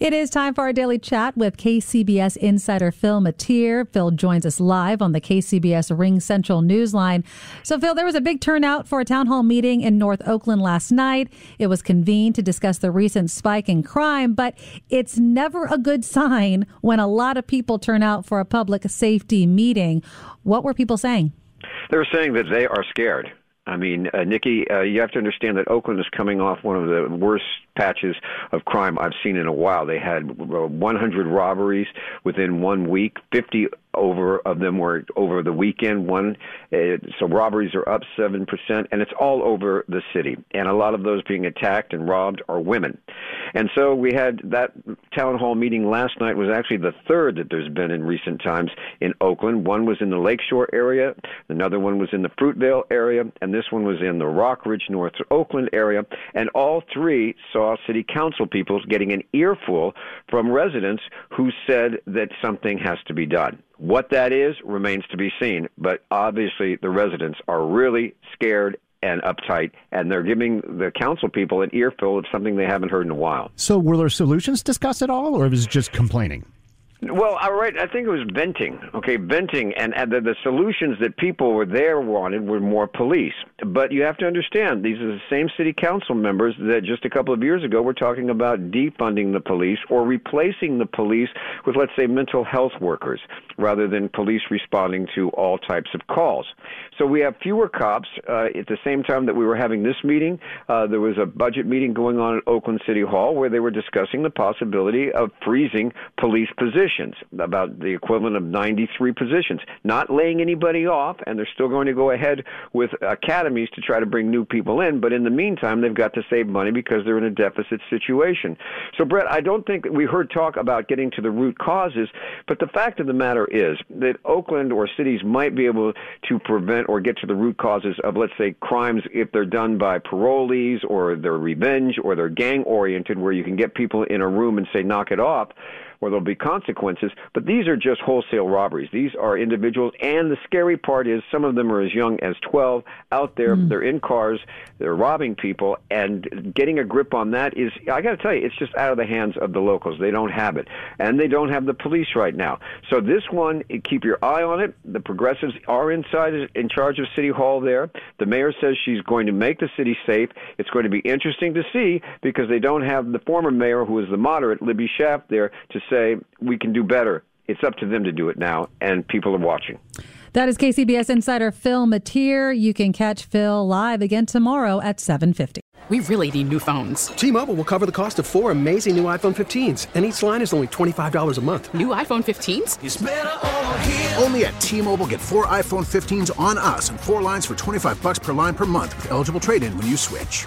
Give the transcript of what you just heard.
It is time for our daily chat with KCBS insider Phil Matier. Phil joins us live on the KCBS Ring Central Newsline. So, Phil, there was a big turnout for a town hall meeting in North Oakland last night. It was convened to discuss the recent spike in crime, but it's never a good sign when a lot of people turn out for a public safety meeting. What were people saying? They were saying that they are scared. I mean, uh, Niki, uh, you have to understand that Oakland is coming off one of the worst patches of crime I've seen in a while. They had uh, 100 robberies within one week, 50 over of them were over the weekend. One, uh, so robberies are up seven percent, and it's all over the city. And a lot of those being attacked and robbed are women. And so we had that town hall meeting last night was actually the third that there's been in recent times in Oakland. One was in the Lakeshore area, another one was in the Fruitvale area, and this one was in the Rockridge, North Oakland area. And all three saw city council people getting an earful from residents who said that something has to be done. What that is remains to be seen, but obviously the residents are really scared and uptight, and they're giving the council people an earful of something they haven't heard in a while. So, were there solutions discussed at all, or was it just complaining? Well, all right. I think it was venting. Okay, venting, and, and the, the solutions that people were there wanted were more police. But you have to understand, these are the same city council members that just a couple of years ago were talking about defunding the police or replacing the police with, let's say, mental health workers rather than police responding to all types of calls. So we have fewer cops. Uh, at the same time that we were having this meeting, uh, there was a budget meeting going on at Oakland City Hall where they were discussing the possibility of freezing police positions, about the equivalent of 93 positions, not laying anybody off, and they're still going to go ahead with academies to try to bring new people in. But in the meantime, they've got to save money because they're in a deficit situation. So, Bret, I don't think we heard talk about getting to the root causes, but the fact of the matter is that Oakland or cities might be able to prevent or get to the root causes of, let's say, crimes if they're done by parolees or they're revenge or they're gang oriented, where you can get people in a room and say, knock it off where there'll be consequences. But these are just wholesale robberies. These are individuals, and the scary part is some of them are as young as 12 out there. Mm. They're in cars, they're robbing people, and getting a grip on that is, I got to tell you, it's just out of the hands of the locals. They don't have it, and they don't have the police right now. So this one, keep your eye on it. The progressives are inside, in charge of City Hall there. The mayor says she's going to make the city safe. It's going to be interesting to see because they don't have the former mayor, who is the moderate, Libby Schaaf, there to say we can do better. It's up to them to do it now, and people are watching. That is KCBS insider Phil Matier. You can catch Phil live again tomorrow at 7:50. We really need new phones. T-Mobile will cover the cost of four amazing new iPhone 15s, and each line is only $25 a month. New iPhone 15s? Only at T-Mobile get four iPhone 15s on us and four lines for 25 bucks per line per month with eligible trade-in when you switch.